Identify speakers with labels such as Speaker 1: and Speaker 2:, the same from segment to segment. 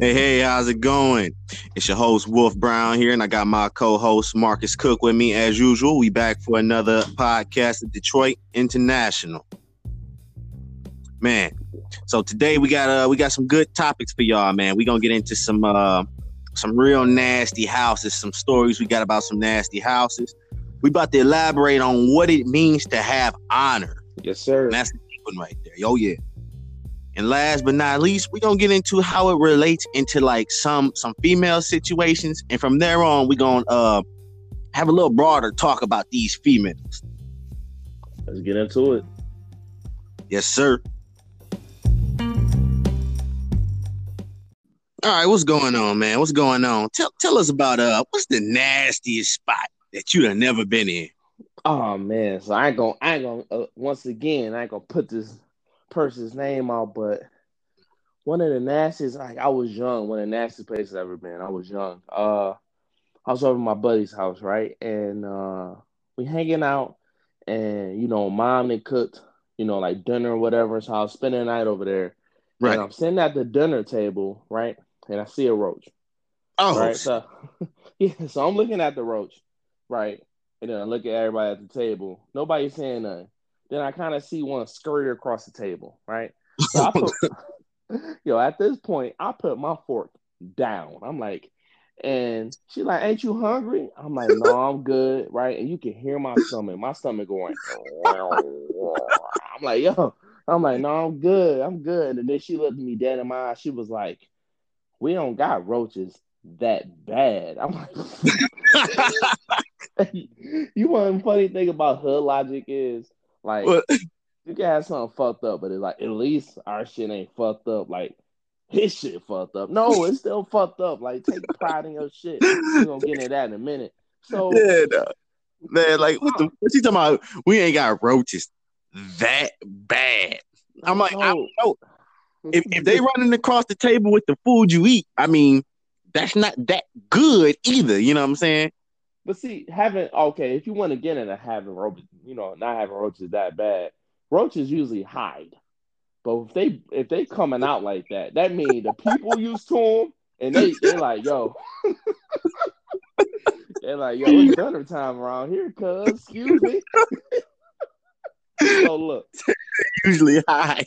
Speaker 1: Hey, hey, how's it going? It's your host Wolf Brown here, and I got my co-host Marcus Cook with me as usual. We back for another podcast at Detroit International. Man, so today we got uh we got some good topics for y'all, man. We gonna get into some uh some real nasty houses, some stories we got about some nasty houses. We about to elaborate on what it means to have honor.
Speaker 2: Yes, sir.
Speaker 1: And that's the one right there. Oh yeah. And last but not least, we're gonna get into how it relates into like some some female situations. And from there on, we're gonna uh have a little broader talk about these females.
Speaker 2: Let's get into it.
Speaker 1: Yes, sir. All right, what's going on, man? What's going on? Tell tell us about uh what's the nastiest spot that you have never been in?
Speaker 2: Oh man, so I ain't gonna I ain't gonna uh, once again I ain't gonna put this person's name out, but one of the nastiest, like I was young, one of the nastiest places I've ever been. I was young. Uh I was over my buddy's house, right? And uh we hanging out and you know, mom they cooked, you know, like dinner or whatever. So I was spending the night over there.
Speaker 1: Right.
Speaker 2: And I'm sitting at the dinner table, right? And I see a roach.
Speaker 1: Oh,
Speaker 2: Right. So yeah, so I'm looking at the roach, right? And then I look at everybody at the table. Nobody's saying nothing. Then I kind of see one scurry across the table, right? So I put, yo, at this point, I put my fork down. I'm like, and she's like, "Ain't you hungry?" I'm like, "No, I'm good." Right? And you can hear my stomach, my stomach going. I'm like, "Yo," I'm like, "No, I'm good. I'm good." And then she looked at me dead in my eyes. She was like, "We don't got roaches that bad." I'm like. you want funny thing about hood logic is like
Speaker 1: What?
Speaker 2: you can have something fucked up, but it's like at least our shit ain't fucked up. Like his shit fucked up. No, it's still fucked up. Like take pride in your shit. We're gonna get into that in a minute. So
Speaker 1: yeah, no. man. Like, what the? What you talking about? We ain't got roaches that bad. I'm like, I don't know. If if they running across the table with the food you eat, I mean, that's not that good either. You know what I'm saying?
Speaker 2: But see, having okay, if you want to get into having roaches, you know, not having roaches that bad, roaches usually hide. But if they if they coming out like that, that means the people used to them, and they they like yo, they're like yo, it's dinner time around here, cuz excuse me. so look,
Speaker 1: Usually hide.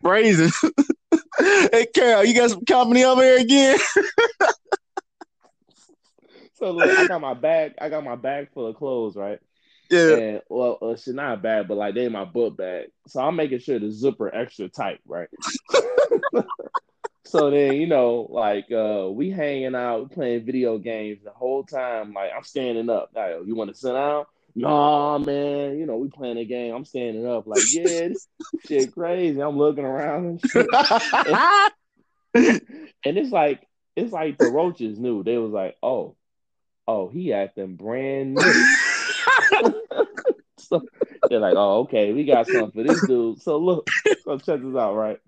Speaker 1: Brazen. hey, Carol, you got some company over here again?
Speaker 2: So look, I got my bag, I got my bag full of clothes, right?
Speaker 1: Yeah.
Speaker 2: And well, uh, shit, not bad, but like they in my book bag. So I'm making sure the zipper extra tight, right? so then, you know, like uh we hanging out, playing video games the whole time. Like I'm standing up. Like, you want to sit down? Nah, man. You know, we playing a game. I'm standing up. Like, yeah, this shit crazy. I'm looking around and shit. And it's like, it's like the roaches knew. They was like, oh, oh, he acting brand new. so they're like, oh, okay, we got something for this dude. So look, so check this out, right?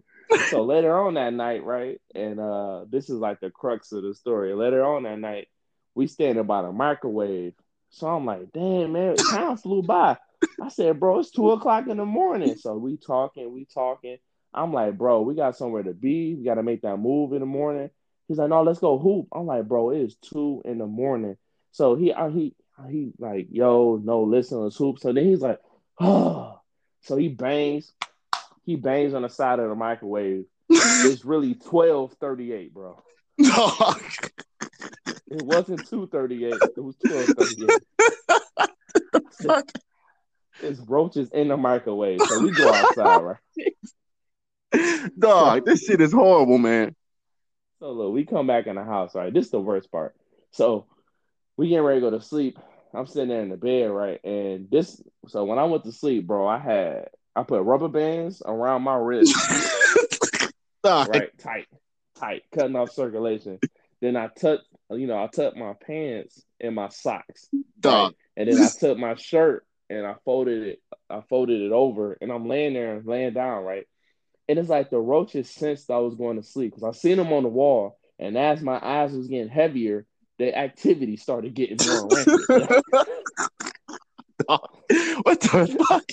Speaker 2: So later on that night, right, and uh this is like the crux of the story. Later on that night, we standing by the microwave. So I'm like, damn man, time flew by. I said, bro, it's two o'clock in the morning. So we talking, we talking. I'm like, bro, we got somewhere to be. We got to make that move in the morning. He's like, no, let's go hoop. I'm like, bro, it is two in the morning. So he, he, he like, yo, no, listen, let's hoop. So then he's like, oh. So he bangs, he bangs on the side of the microwave. It's really twelve thirty eight, bro.
Speaker 1: Dog.
Speaker 2: It wasn't two thirty eight. It was twelve thirty eight.
Speaker 1: Fuck.
Speaker 2: It's roaches in the microwave. So we go outside, right?
Speaker 1: Dog, this shit is horrible, man.
Speaker 2: So look, we come back in the house, right? This is the worst part. So we getting ready to go to sleep. I'm sitting there in the bed, right? And this so when I went to sleep, bro, I had I put rubber bands around my wrist, right? Tight, tight, cutting off circulation. Then I tucked, you know, I tucked my pants and my socks.
Speaker 1: Dog.
Speaker 2: right? And then I took my shirt and I folded it, I folded it over, and I'm laying there, laying down, right? And it's like the roaches sensed I was going to sleep because I seen them on the wall, and as my eyes was getting heavier, the activity started getting more rampant.
Speaker 1: What the fuck?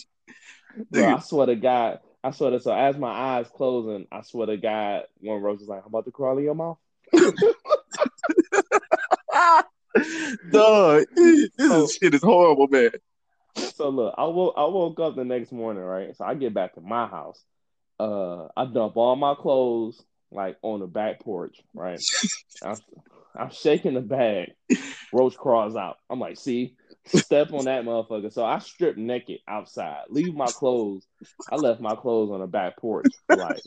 Speaker 2: Bro, I swear to God, I swear to so as my eyes closing, I swear to God, one roach is like, I'm about to crawl in your mouth.
Speaker 1: Dog, this so, is, shit is horrible, man.
Speaker 2: So look, I woke I woke up the next morning, right? So I get back to my house. Uh, I dump all my clothes like on the back porch, right? I'm shaking the bag. Roach crawls out. I'm like, see, step on that motherfucker. So I stripped naked outside, leave my clothes. I left my clothes on the back porch, like,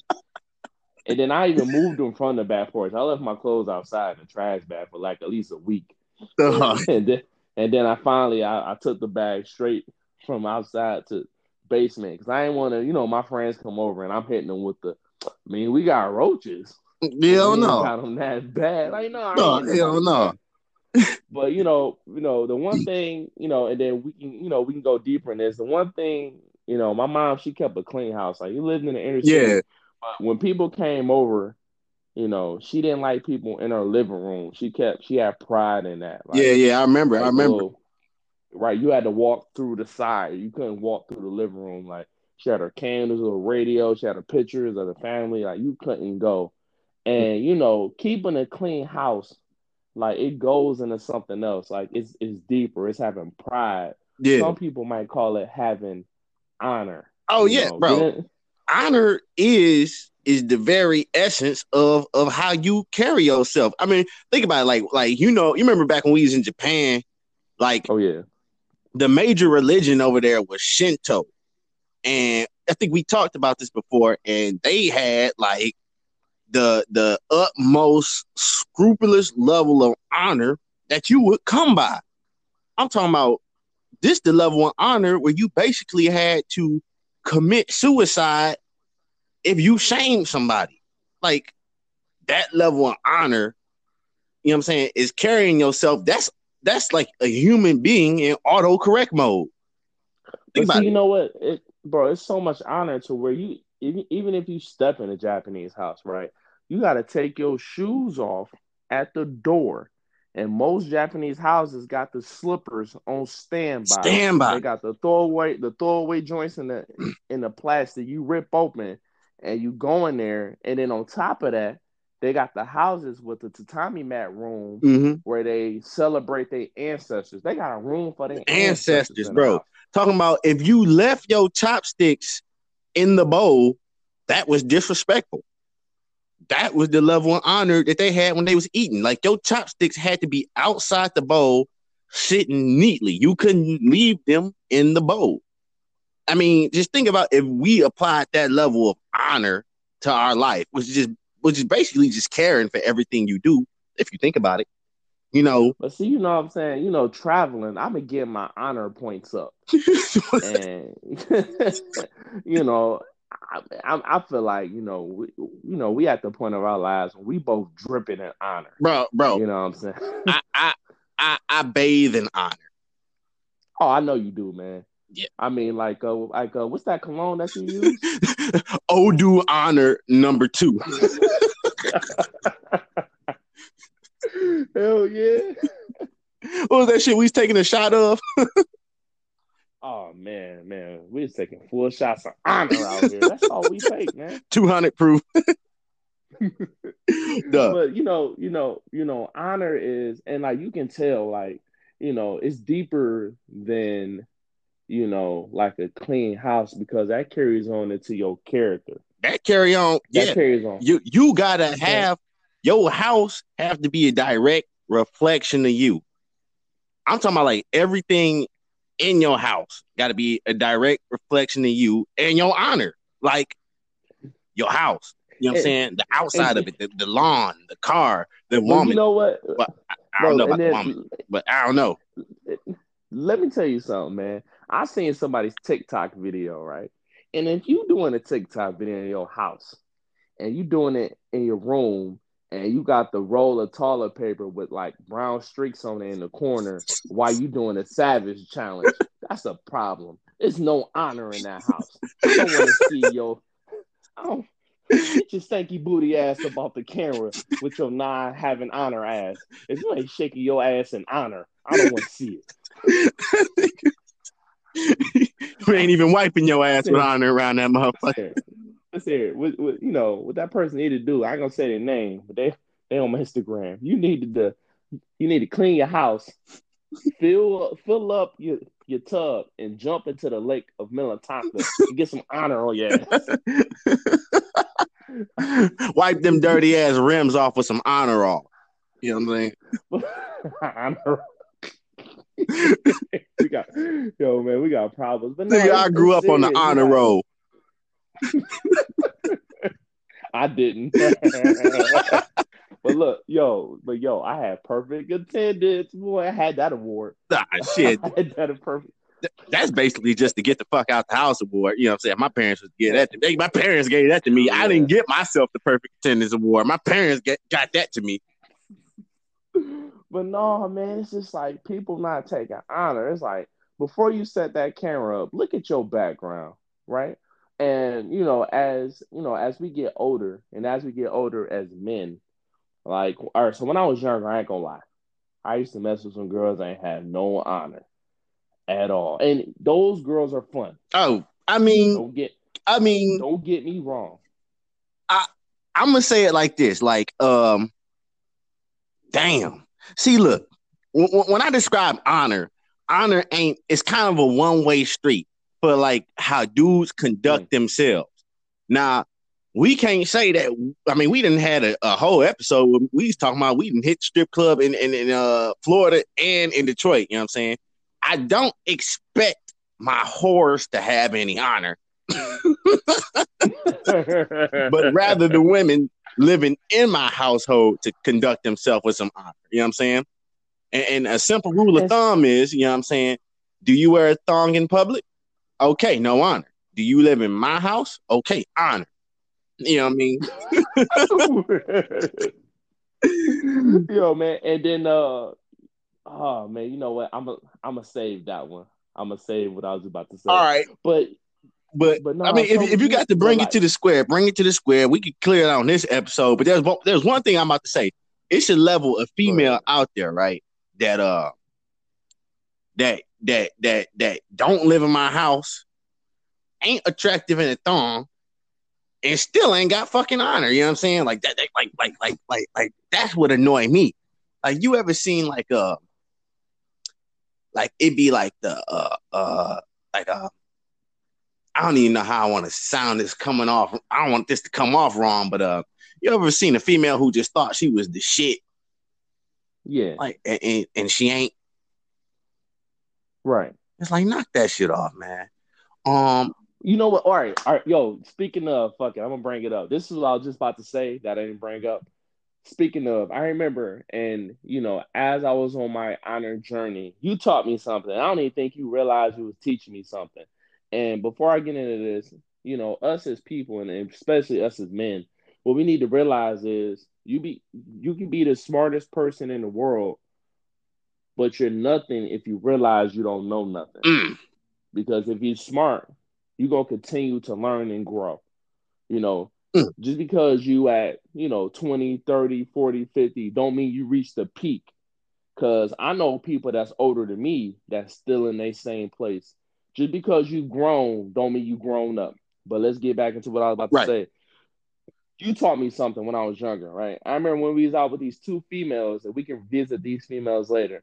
Speaker 2: and then I even moved them from the back porch. I left my clothes outside in the trash bag for like at least a week. Uh-huh. and then and then I finally I, I took the bag straight from outside to basement because I didn't want to, you know, my friends come over and I'm hitting them with the. I mean, we got roaches.
Speaker 1: Hell no.
Speaker 2: Got them that bad. Like no,
Speaker 1: no, hell no.
Speaker 2: but you know, you know, the one thing, you know, and then we can, you know, we can go deeper in this. The one thing, you know, my mom, she kept a clean house. Like you lived in the inner city. Yeah. When people came over, you know, she didn't like people in her living room. She kept she had pride in that.
Speaker 1: Like, yeah, yeah, I remember. Like, I remember.
Speaker 2: Right, you had to walk through the side. You couldn't walk through the living room. Like she had her candles, a radio. She had her pictures of the family. Like you couldn't go. And you know, keeping a clean house, like it goes into something else. Like it's it's deeper. It's having pride. Yeah. Some people might call it having honor.
Speaker 1: Oh yeah, know? bro. Honor is is the very essence of of how you carry yourself. I mean, think about it, like like you know, you remember back when we was in Japan, like
Speaker 2: oh yeah,
Speaker 1: the major religion over there was Shinto, and I think we talked about this before, and they had like the the utmost scrupulous level of honor that you would come by. I'm talking about this the level of honor where you basically had to commit suicide if you shame somebody, like that level of honor, you know what I'm saying, is carrying yourself. That's that's like a human being in auto correct mode.
Speaker 2: Think you know what, it, bro? It's so much honor to where you even even if you step in a Japanese house, right? You got to take your shoes off at the door. And most Japanese houses got the slippers on standby.
Speaker 1: Standby.
Speaker 2: They got the throwaway, the throwaway joints in the in the plastic. You rip open, and you go in there, and then on top of that, they got the houses with the tatami mat room mm-hmm. where they celebrate their ancestors. They got a room for their ancestors, ancestors
Speaker 1: bro. Talking about if you left your chopsticks in the bowl, that was disrespectful. That was the level of honor that they had when they was eating. Like your chopsticks had to be outside the bowl, sitting neatly. You couldn't leave them in the bowl. I mean, just think about if we applied that level of honor to our life, which is just which is basically just caring for everything you do, if you think about it. You know.
Speaker 2: But see, you know what I'm saying? You know, traveling, I'm gonna get my honor points up. and you know, I, I, I, feel like you know, we, you know, we at the point of our lives when we both dripping in honor,
Speaker 1: bro, bro.
Speaker 2: You know what I'm saying?
Speaker 1: I, I, I, I bathe in honor.
Speaker 2: Oh, I know you do, man.
Speaker 1: Yeah.
Speaker 2: I mean, like, uh, like, uh, what's that cologne that you use?
Speaker 1: Odu Honor number two.
Speaker 2: Hell yeah!
Speaker 1: What was that shit we was taking a shot of?
Speaker 2: oh man, man, we was taking full shots of honor out here. That's all we take, man.
Speaker 1: Two hundred proof.
Speaker 2: but you know, you know, you know, honor is, and like you can tell, like you know, it's deeper than you know, like a clean house because that carries on into your character.
Speaker 1: That carry on. That yeah. carries on. You you gotta have your house have to be a direct reflection of you. I'm talking about like everything in your house got to be a direct reflection of you and your honor, like your house. You know what I'm saying? The outside of it, the, the, lawn, the car, the woman.
Speaker 2: You know what?
Speaker 1: But I, I don't know about then, the woman, but I don't know.
Speaker 2: Let me tell you something, man. I seen somebody's TikTok video, right? And if you doing a TikTok video in your house and you doing it in your room and you got the roll of toilet paper with like brown streaks on it in the corner while you doing a savage challenge, that's a problem. There's no honor in that house. I don't want to see your I don't get your stanky booty ass about the camera with your non having honor ass. If you ain't shaking your ass in honor, I don't want to see it.
Speaker 1: we ain't even wiping your ass with honor around that motherfucker.
Speaker 2: Let's hear. What, what, you know what that person need to do? I ain't gonna say their name, but they they on my Instagram. You need to you need to clean your house, fill fill up your your tub, and jump into the lake of Minnetonka and get some honor on your
Speaker 1: ass. Wipe them dirty ass rims off with some honor all. You know what I'm saying? honor.
Speaker 2: we got yo man, we got problems.
Speaker 1: But no, I grew up on the honor roll.
Speaker 2: I didn't. but look, yo, but yo, I had perfect attendance. Boy, I had that award.
Speaker 1: Nah, shit. that perfect. That's basically just to get the fuck out the house award. You know what I'm saying? My parents would get that to me. My parents gave that to me. Yeah. I didn't get myself the perfect attendance award. My parents get, got that to me.
Speaker 2: But no, man, it's just like people not taking honor. It's like before you set that camera up, look at your background, right? And you know, as you know, as we get older, and as we get older as men, like, all right. So when I was younger, I ain't gonna lie, I used to mess with some girls that ain't had no honor at all, and those girls are fun.
Speaker 1: Oh, I mean, don't get, I mean,
Speaker 2: don't get me wrong.
Speaker 1: I I'm gonna say it like this, like, um, damn. See, look, when, when I describe honor, honor ain't. It's kind of a one way street for like how dudes conduct mm. themselves. Now, we can't say that. I mean, we didn't had a, a, whole episode. We was talking about we didn't hit strip club in, in, in uh, Florida and in Detroit. You know what I'm saying? I don't expect my horse to have any honor, but rather the women living in my household to conduct themselves with some honor. You know what I'm saying? And, and a simple rule of thumb is, you know what I'm saying? Do you wear a thong in public? Okay, no honor. Do you live in my house? Okay, honor. You know what
Speaker 2: I mean? Yo, man, and then uh oh man, you know what? I'm a I'm gonna save that one. I'm gonna save what I was about to say.
Speaker 1: All right.
Speaker 2: But
Speaker 1: but, but no, I mean, if, if you got to bring it to the square, bring it to the square. We could clear it on this episode. But there's there's one thing I'm about to say. It's a level of female right. out there, right? That uh, that that that that don't live in my house, ain't attractive in a thong, and still ain't got fucking honor. You know what I'm saying? Like that, that like like like like like that's what annoy me. Like you ever seen like uh like it be like the uh uh like uh I don't even know how I want to sound this coming off. I don't want this to come off wrong, but uh, you ever seen a female who just thought she was the shit?
Speaker 2: Yeah.
Speaker 1: Like and, and she ain't.
Speaker 2: Right.
Speaker 1: It's like knock that shit off, man. Um,
Speaker 2: you know what? All right, all right, yo. Speaking of fucking, I'm gonna bring it up. This is what I was just about to say that I didn't bring up. Speaking of, I remember, and you know, as I was on my honor journey, you taught me something. I don't even think you realized you was teaching me something. And before I get into this, you know, us as people and especially us as men, what we need to realize is you be you can be the smartest person in the world, but you're nothing if you realize you don't know nothing. Mm. Because if you're smart, you're gonna continue to learn and grow. You know, mm. just because you at, you know, 20, 30, 40, 50, don't mean you reach the peak. Cause I know people that's older than me that's still in their same place just because you've grown don't mean you've grown up. But let's get back into what I was about to right. say. You taught me something when I was younger, right? I remember when we was out with these two females, and we can visit these females later.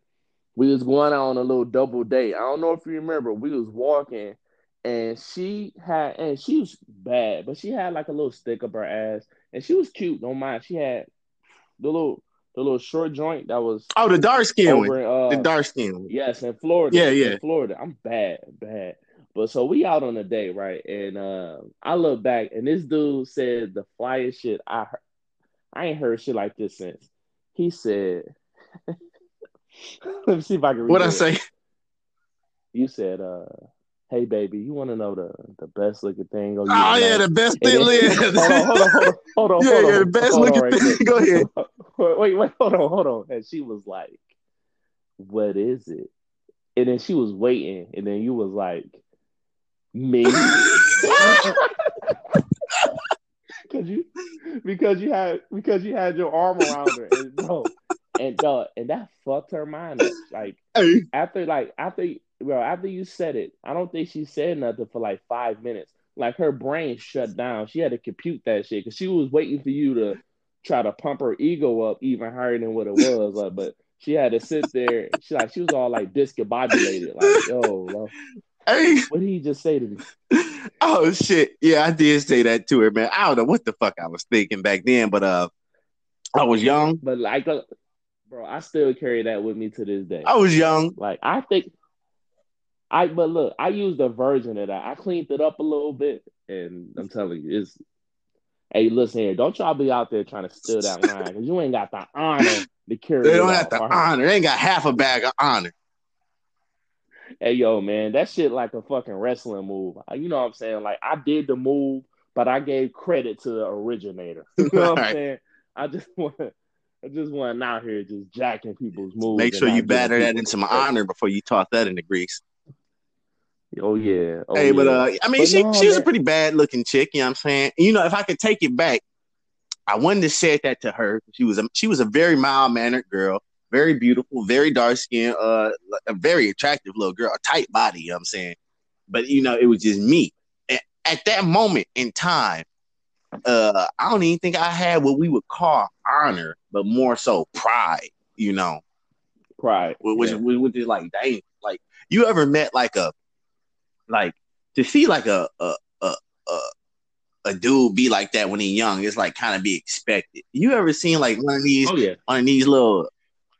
Speaker 2: We was going out on a little double date. I don't know if you remember. We was walking, and she had, and she was bad, but she had like a little stick up her ass, and she was cute. Don't mind. She had the little the little short joint that was
Speaker 1: oh the dark skin one. Uh, the dark skin one.
Speaker 2: Yes, in Florida.
Speaker 1: Yeah, yeah.
Speaker 2: Florida. I'm bad, bad. But so we out on a date, right? And uh, I look back, and this dude said the flyest shit I heard. I ain't heard shit like this since. He said, "Let me see if I can."
Speaker 1: What I say?
Speaker 2: You said, "Uh, hey baby, you want to know the the best looking thing?
Speaker 1: Oh, oh yeah, the best thing. hold
Speaker 2: on, hold on, hold on, hold on.
Speaker 1: Yeah,
Speaker 2: hold
Speaker 1: yeah, the best looking thing. Go ahead.
Speaker 2: wait, wait, hold on, hold on. And she was like, "What is it?" And then she was waiting, and then you was like, "Me." because you because you had because you had your arm around her and bro and uh, and that fucked her mind up. Like hey. after like after well after you said it, I don't think she said nothing for like five minutes. like her brain shut down. She had to compute that shit because she was waiting for you to try to pump her ego up even higher than what it was. Like, but she had to sit there. She like she was all like discombobulated. Like, yo, hey. what did he just say to me?
Speaker 1: Oh shit! Yeah, I did say that to her, man. I don't know what the fuck I was thinking back then, but uh, I was young.
Speaker 2: But like, uh, bro, I still carry that with me to this day.
Speaker 1: I was young.
Speaker 2: Like, I think I but look, I used a version of that. I cleaned it up a little bit, and I'm telling you, it's hey, listen here, don't y'all be out there trying to steal that line because you ain't got the honor to carry.
Speaker 1: They don't have the honor. They ain't got half a bag of honor.
Speaker 2: Hey yo, man, that shit like a fucking wrestling move. Uh, you know what I'm saying? Like I did the move, but I gave credit to the originator. You know what I'm saying? I just want I just want out here just jacking people's moves.
Speaker 1: Make sure you batter that into my honor before you talk that into Greece.
Speaker 2: Oh yeah. Oh,
Speaker 1: hey, but uh, I mean,
Speaker 2: But
Speaker 1: she
Speaker 2: no,
Speaker 1: she was a pretty bad looking chick. You know what I'm saying? You know, if I could take it back, I wouldn't have said that to her. She was a she was a very mild mannered girl, very beautiful, very dark skinned, uh, a very attractive little girl, a tight body. You know what I'm saying? But you know, it was just me. And at that moment in time, uh, I don't even think I had what we would call honor, but more so pride. You know,
Speaker 2: pride.
Speaker 1: which
Speaker 2: yeah.
Speaker 1: which, is like dang, like you ever met like a like to see like a a a a, a dude be like that when he's young, it's like kind of be expected. You ever seen like one of these
Speaker 2: Oh yeah.
Speaker 1: one of these little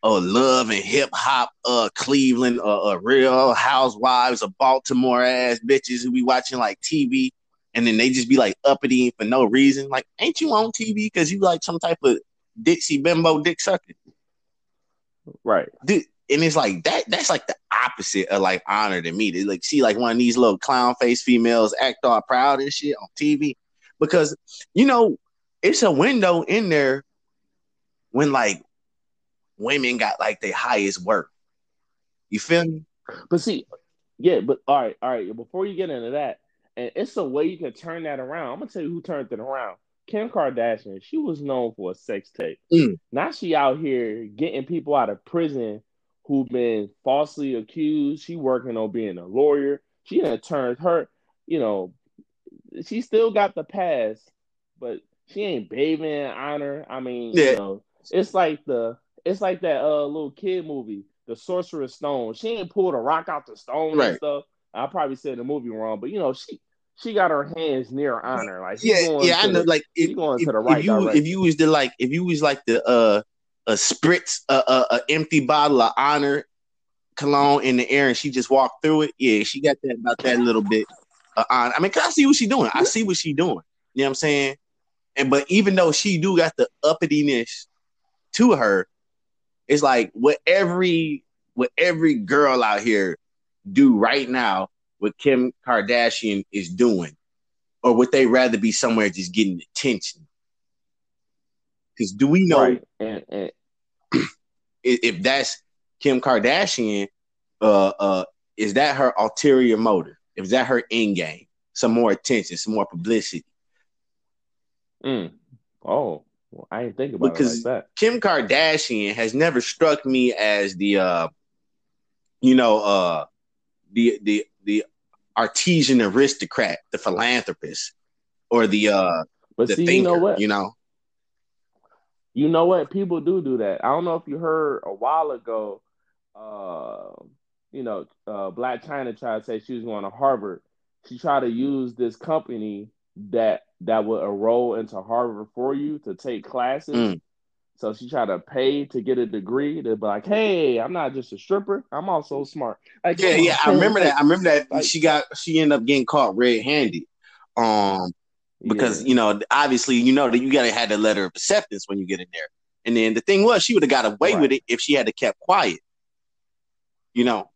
Speaker 1: uh love and hip hop uh Cleveland uh, uh real housewives of Baltimore ass bitches who be watching like TV and then they just be like uppity for no reason. Like, ain't you on TV because you like some type of Dixie Bimbo dick sucker?
Speaker 2: Right.
Speaker 1: dude, and it's like that. That's like the opposite of like honor to me. To like see like one of these little clown face females act all proud and shit on TV, because you know it's a window in there when like women got like their highest work. You feel me?
Speaker 2: But see, yeah, but all right, all right. Before you get into that, and it's a way you can turn that around. I'm gonna tell you who turned it around. Kim Kardashian. She was known for a sex tape.
Speaker 1: Mm.
Speaker 2: Now she out here getting people out of prison who've been falsely accused. She working on being a lawyer. She done turned her, you know, she still got the past, but she ain't bathing in honor. I mean,
Speaker 1: Yeah.
Speaker 2: you know, it's like the it's like that uh little kid movie, The Sorcerer's Stone. She ain't pulled a rock out the stone
Speaker 1: Right.
Speaker 2: and stuff. I probably said the movie wrong, but you know, she she got her hands near honor. Like
Speaker 1: Yeah,
Speaker 2: going
Speaker 1: yeah. I know.
Speaker 2: the-
Speaker 1: Like if,
Speaker 2: going
Speaker 1: if,
Speaker 2: to the
Speaker 1: if
Speaker 2: right
Speaker 1: you
Speaker 2: direction.
Speaker 1: if you was the like if you was like the uh a spritz a a, a empty bottle of honor cologne in the air and she just walked through it. Yeah, she got that about that little bit. Uh, honor. I mean, 'cause I see what she doing. I see what she doing. You know what I'm saying? And but even though she do got the uppityness to her, it's like what every what every girl out here do right now, what Kim Kardashian is doing, or would they rather be somewhere just getting attention? Because do we know
Speaker 2: right. And, and
Speaker 1: if that's Kim Kardashian, uh, uh, is that her ulterior motive? Is that her end game? Some more attention, some more publicity.
Speaker 2: mm, oh, well, I didn't think about
Speaker 1: Because-
Speaker 2: it like that.
Speaker 1: Kim Kardashian has never struck me as the uh you know uh the the the artesian aristocrat, the philanthropist, or the uh
Speaker 2: But
Speaker 1: the
Speaker 2: see,
Speaker 1: thinker,
Speaker 2: you know what?
Speaker 1: you know?
Speaker 2: You know what? People do do that. I don't know if you heard a while ago. Uh, you know, uh, Blac Chyna tried to say she was going to Harvard. She tried to use this company that that would enroll into Harvard for you to take classes.
Speaker 1: Mm.
Speaker 2: So she tried to pay to get a degree. To be like, "Hey, I'm not just a stripper. I'm also smart." Like,
Speaker 1: Yeah, yeah, I remember that. I remember that
Speaker 2: like-
Speaker 1: she got she ended up getting caught red-handed. Um because
Speaker 2: yeah.
Speaker 1: you know, obviously, you know that you gotta have the letter of acceptance when you get in there. And then the thing was, she would have got away
Speaker 2: Right.
Speaker 1: with it if she had to kept quiet. You know,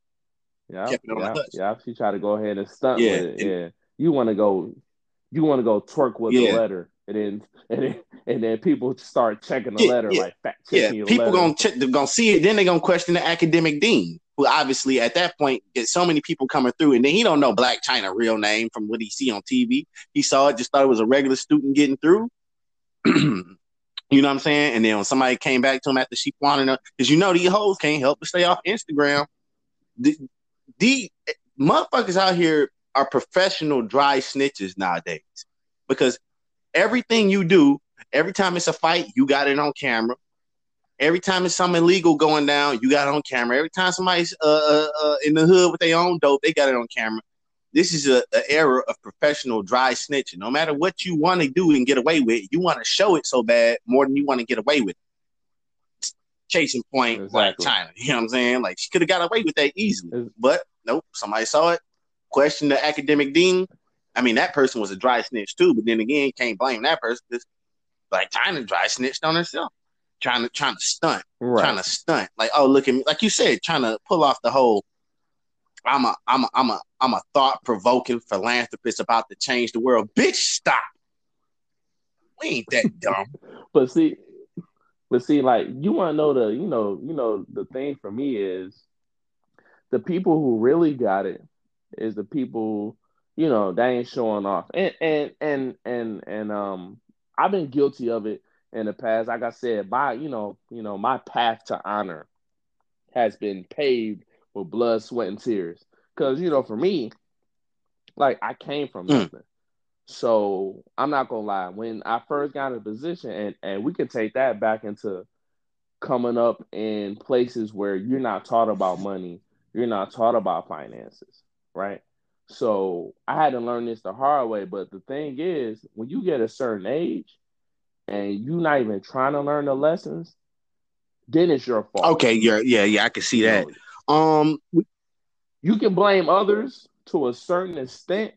Speaker 2: Yeah,
Speaker 1: kept it on the
Speaker 2: yeah, yeah. She tried to go ahead and stunt
Speaker 1: Yeah,
Speaker 2: with it.
Speaker 1: and-
Speaker 2: yeah, you want to go, you want to go twerk with
Speaker 1: Yeah.
Speaker 2: the letter, and then and then and then people start checking the letter,
Speaker 1: yeah,
Speaker 2: like fact
Speaker 1: yeah. People
Speaker 2: letter.
Speaker 1: gonna check, they're gonna see it, then they're gonna question the academic dean, who obviously at that point get so many people coming through, and then he don't know Blac Chyna real name from what he see on TV. He saw it, just thought it was a regular student getting through. you know what I'm saying? And then when somebody came back to him after she wanted her, because you know these hoes can't help but stay off Instagram. The, the eh, motherfuckers out here are professional dry snitches nowadays because everything you do, every time it's a fight, you got it on camera. Every time it's something illegal going down, you got it on camera. Every time somebody's uh, uh, uh, in the hood with their own dope, they got it on camera. This is a, a era of professional dry snitching. No matter what you want to do and get away with, you want to show it so bad more than you want to get away with. Chasing point, exactly. like Chyna. You know what I'm saying? Like she could have got away with that easily, but nope. Somebody saw it, questioned the academic dean. I mean, that person was a dry snitch too, but then again, can't blame that person because like Chyna dry snitched on herself trying to trying to stunt, right. trying to stunt. Like, oh, look at me, like you said, trying to pull off the whole. I'm a, I'm a, I'm a, I'm a thought provoking philanthropist about to change the world. Bitch, stop. We ain't that dumb.
Speaker 2: but see, but see, like you want to know the, you know, you know, the thing for me is the people who really got it is the people, you know, that ain't showing off, and and and and and um, I've been guilty of it in the past. Like I said, my you know, you know, my path to honor has been paved with blood, sweat, and tears. Cause you know, for me, like I came from mm. nothing. So I'm not gonna lie. When I first got in a position, and and we can take that back into coming up in places where you're not taught about money, you're not taught about finances, right? So I had to learn this the hard way. But the thing is, when you get a certain age, and you're not even trying to learn the lessons, then it's your fault.
Speaker 1: Okay, yeah, yeah, yeah, I can see that. Um
Speaker 2: you can blame others to a certain extent,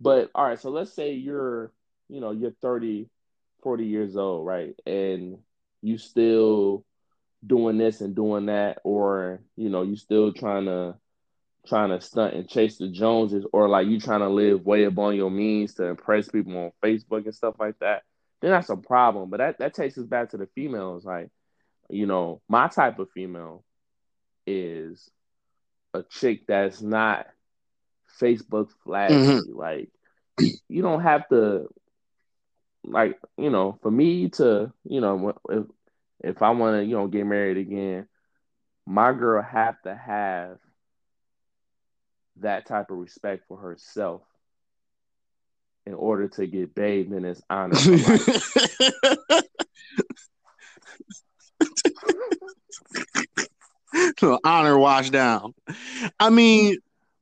Speaker 2: but all right, so let's say you're, you know, you're 30, 40 years old, right? And you still doing this and doing that, or you know, you still trying to trying to stunt and chase the Joneses, or like you trying to live way above your means to impress people on Facebook and stuff like that then that's a problem. But that, that takes us back to the females. Like, you know, my type of female is a chick that's not Facebook flashy. Mm-hmm. Like, you don't have to, like, you know, for me to, you know, if if I want to, you know, get married again, my girl have to have that type of respect for herself in order to get bathed in his honor.
Speaker 1: so honor wash down. I mean,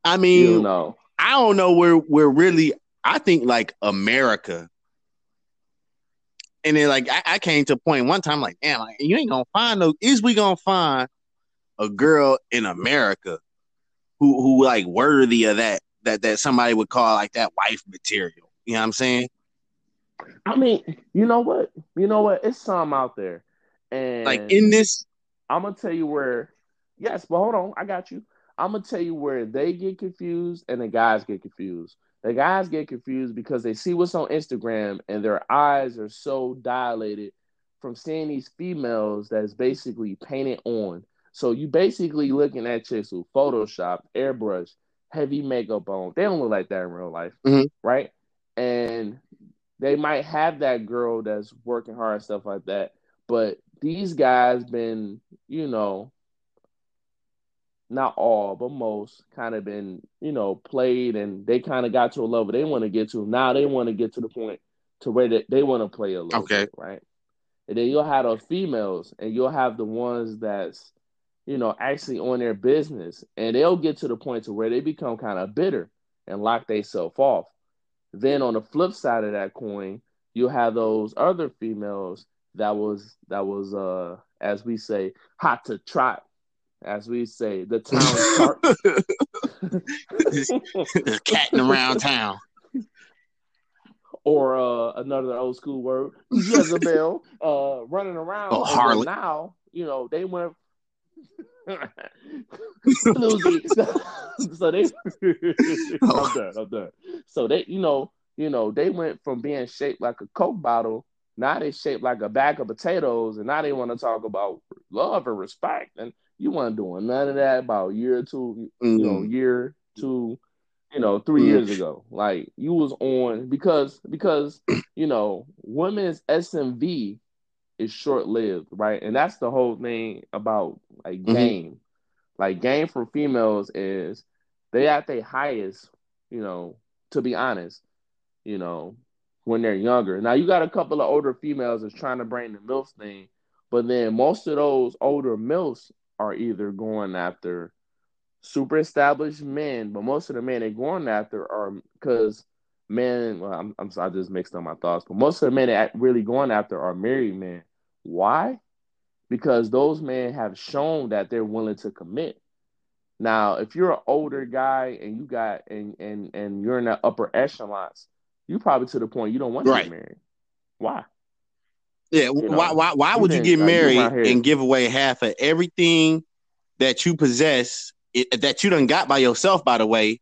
Speaker 1: I mean,
Speaker 2: you know.
Speaker 1: I don't know where where really. I think like America, and then like I, I came to a point one time like, damn, like you ain't gonna find no. Is we gonna find a girl in America who who like worthy of that that that somebody would call like that wife material? You know what I'm saying?
Speaker 2: I mean, you know what? You know what? It's some out there. And
Speaker 1: like in this,
Speaker 2: I'm gonna tell you where yes, but hold on, I got you. I'm gonna tell you where they get confused and the guys get confused. The guys get confused because they see what's on Instagram and their eyes are so dilated from seeing these females that's basically painted on. So you basically looking at chicks who Photoshop, airbrush, heavy makeup on. They don't look like that in real life, mm-hmm. right? and they might have that girl that's working hard and stuff like that. But these guys been, you know, not all, but most kind of been, you know, played and they kind of got to a level they want to get to. Now they want to get to the point to where they, they want to play a little okay. bit, right? And then you'll have those females and you'll have the ones that's, you know, actually on their business and they'll get to the point to where they become kind of bitter and lock themselves off. Then on the flip side of that coin, you have those other females that was that was uh as we say hot to trot, as we say the town
Speaker 1: catting around town.
Speaker 2: Or uh, another old school word, Jezebel, uh, running around.
Speaker 1: Oh, Harley.
Speaker 2: Now, you know, they went so they I'm done, I'm done. So they, you know, you know, they went from being shaped like a Coke bottle, now they shaped like a bag of potatoes, and now they want to talk about love and respect. And you weren't doing none of that about a year or two, mm-hmm. you know, mm-hmm. year, two, you know, 3 mm-hmm. years ago. Like you was on because because you know, women's SMV is short lived, right? And that's the whole thing about like mm-hmm. game. Like game for females is they at their highest you know, to be honest, you know, when they're younger. Now you got a couple of older females that's trying to bring the MILF thing, but then most of those older MILFs are either going after super established men, but most of the men they're going after are because men. Well, I'm, I'm I just mixed up my thoughts, but most of the men that really going after are married men. Why? Because those men have shown that they're willing to commit. Now, if you're an older guy and you got and and and you're in the upper echelons, you probably to the point you don't want to get married. Why?
Speaker 1: Yeah, you know, why why why would you get married and give away half of everything that you possess it, that you done got by yourself, by the way,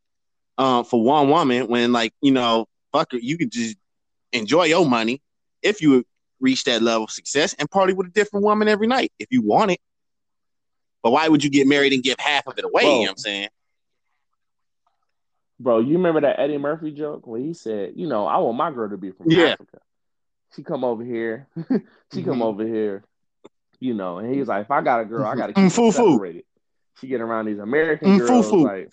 Speaker 1: um, for one woman when like, you know, fuck it, you could just enjoy your money if you reach that level of success and party with a different woman every night if you want it. But why would you get married and give half of it away? Bro, you know what I'm saying?
Speaker 2: Bro, you remember that Eddie Murphy joke where he said, you know, I want my girl to be from yeah. Africa. She come over here. she mm-hmm. come over here, you know, and he's like, if I got a girl, I gotta keep mm, separated. She get around these American mm, girls like,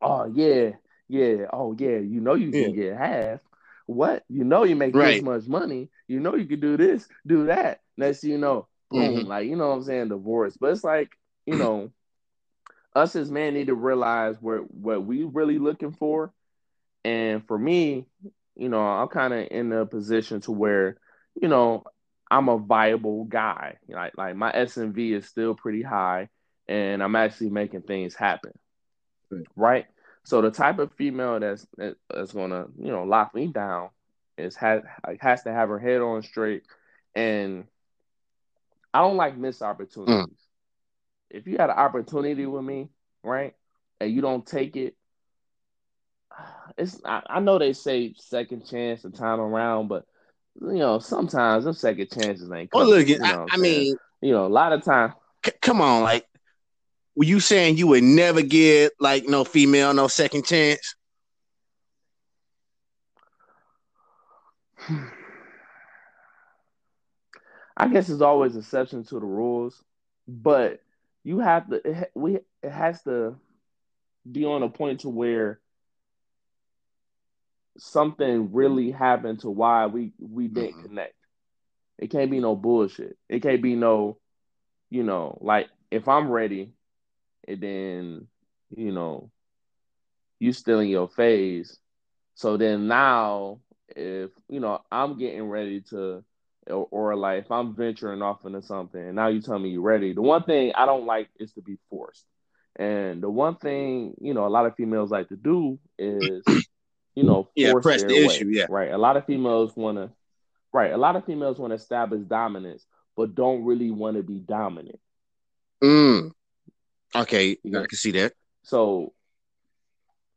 Speaker 2: oh yeah, yeah, oh yeah, you know you can yeah. get half. What? You know you make right. this much money. You know you can do this, do that. Next you know, boom, mm-hmm. like you know what I'm saying, divorce. But it's like you know, us as men need to realize what what we really looking for. And for me, you know, I'm kind of in a position to where, you know, I'm a viable guy. Like like my SMV is still pretty high, and I'm actually making things happen. Right. right? So the type of female that's that's gonna you know lock me down is has has to have her head on straight, and I don't like missed opportunities. Mm if you had an opportunity with me, right, and you don't take it, it's I, I know they say second chance and time around, but you know sometimes them second chances ain't. Coming, well, look, you know I, I mean, you know, a lot of time.
Speaker 1: C- come on, like, were you saying you would never get like no female no second chance?
Speaker 2: I guess there's always exceptions to the rules, but you have to it, we it has to be on a point to where something really happened to why we we didn't mm-hmm. connect. It can't be no bullshit. It can't be no, you know, like if I'm ready, and then you know, you still in your phase. So then now, if you know, I'm getting ready to or, or like if I'm venturing off into something and now you tell me you're ready. The one thing I don't like is to be forced. And the one thing, you know, a lot of females like to do is, you know,
Speaker 1: yeah, press the way, issue, yeah.
Speaker 2: Right. A lot of females wanna right, a lot of females want to establish dominance, but don't really want to be dominant.
Speaker 1: Mm. Okay, yeah. I can see that.
Speaker 2: So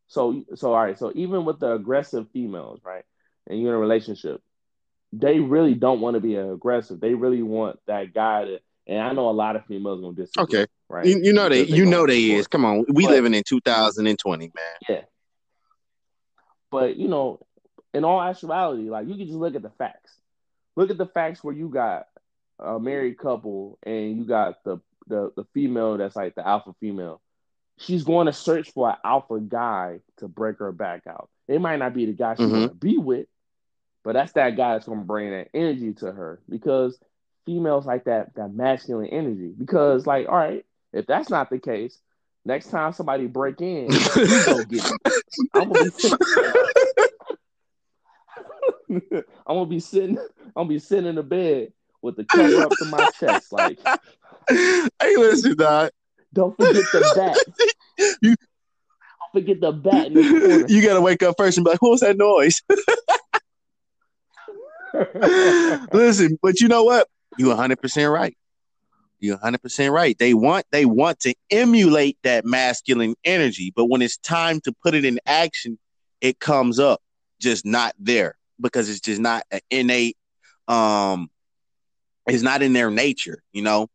Speaker 2: so so all right, so even with the aggressive females, right? And you're in a relationship, they really don't want to be aggressive. They really want that guy to. And I know a lot of females gonna disagree.
Speaker 1: Okay, right? You, you know they, you know they is. Come on, we but, living in 2020, man.
Speaker 2: Yeah. But you know, in all actuality, like you can just look at the facts. Look at the facts where you got a married couple and you got the the, the female that's like the alpha female. She's going to search for an alpha guy to break her back out. It might not be the guy she mm-hmm. want to be with, but that's that guy that's gonna bring that energy to her because females like that that masculine energy. Because like, all right, if that's not the case, next time somebody break in, you go get it. I'm gonna be sitting, I'm gonna be sitting, I'm gonna be sitting in the bed with the cover up to my chest, like.
Speaker 1: Hey, listen, dog.
Speaker 2: Don't forget the bat. You don't forget the bat.
Speaker 1: You gotta wake up first and be like, "What was that noise?" Listen, but you know what? You 100% right. You're 100% right. They want they want to emulate that masculine energy, but when it's time to put it in action, it comes up just not there because it's just not an innate um it's not in their nature, you know?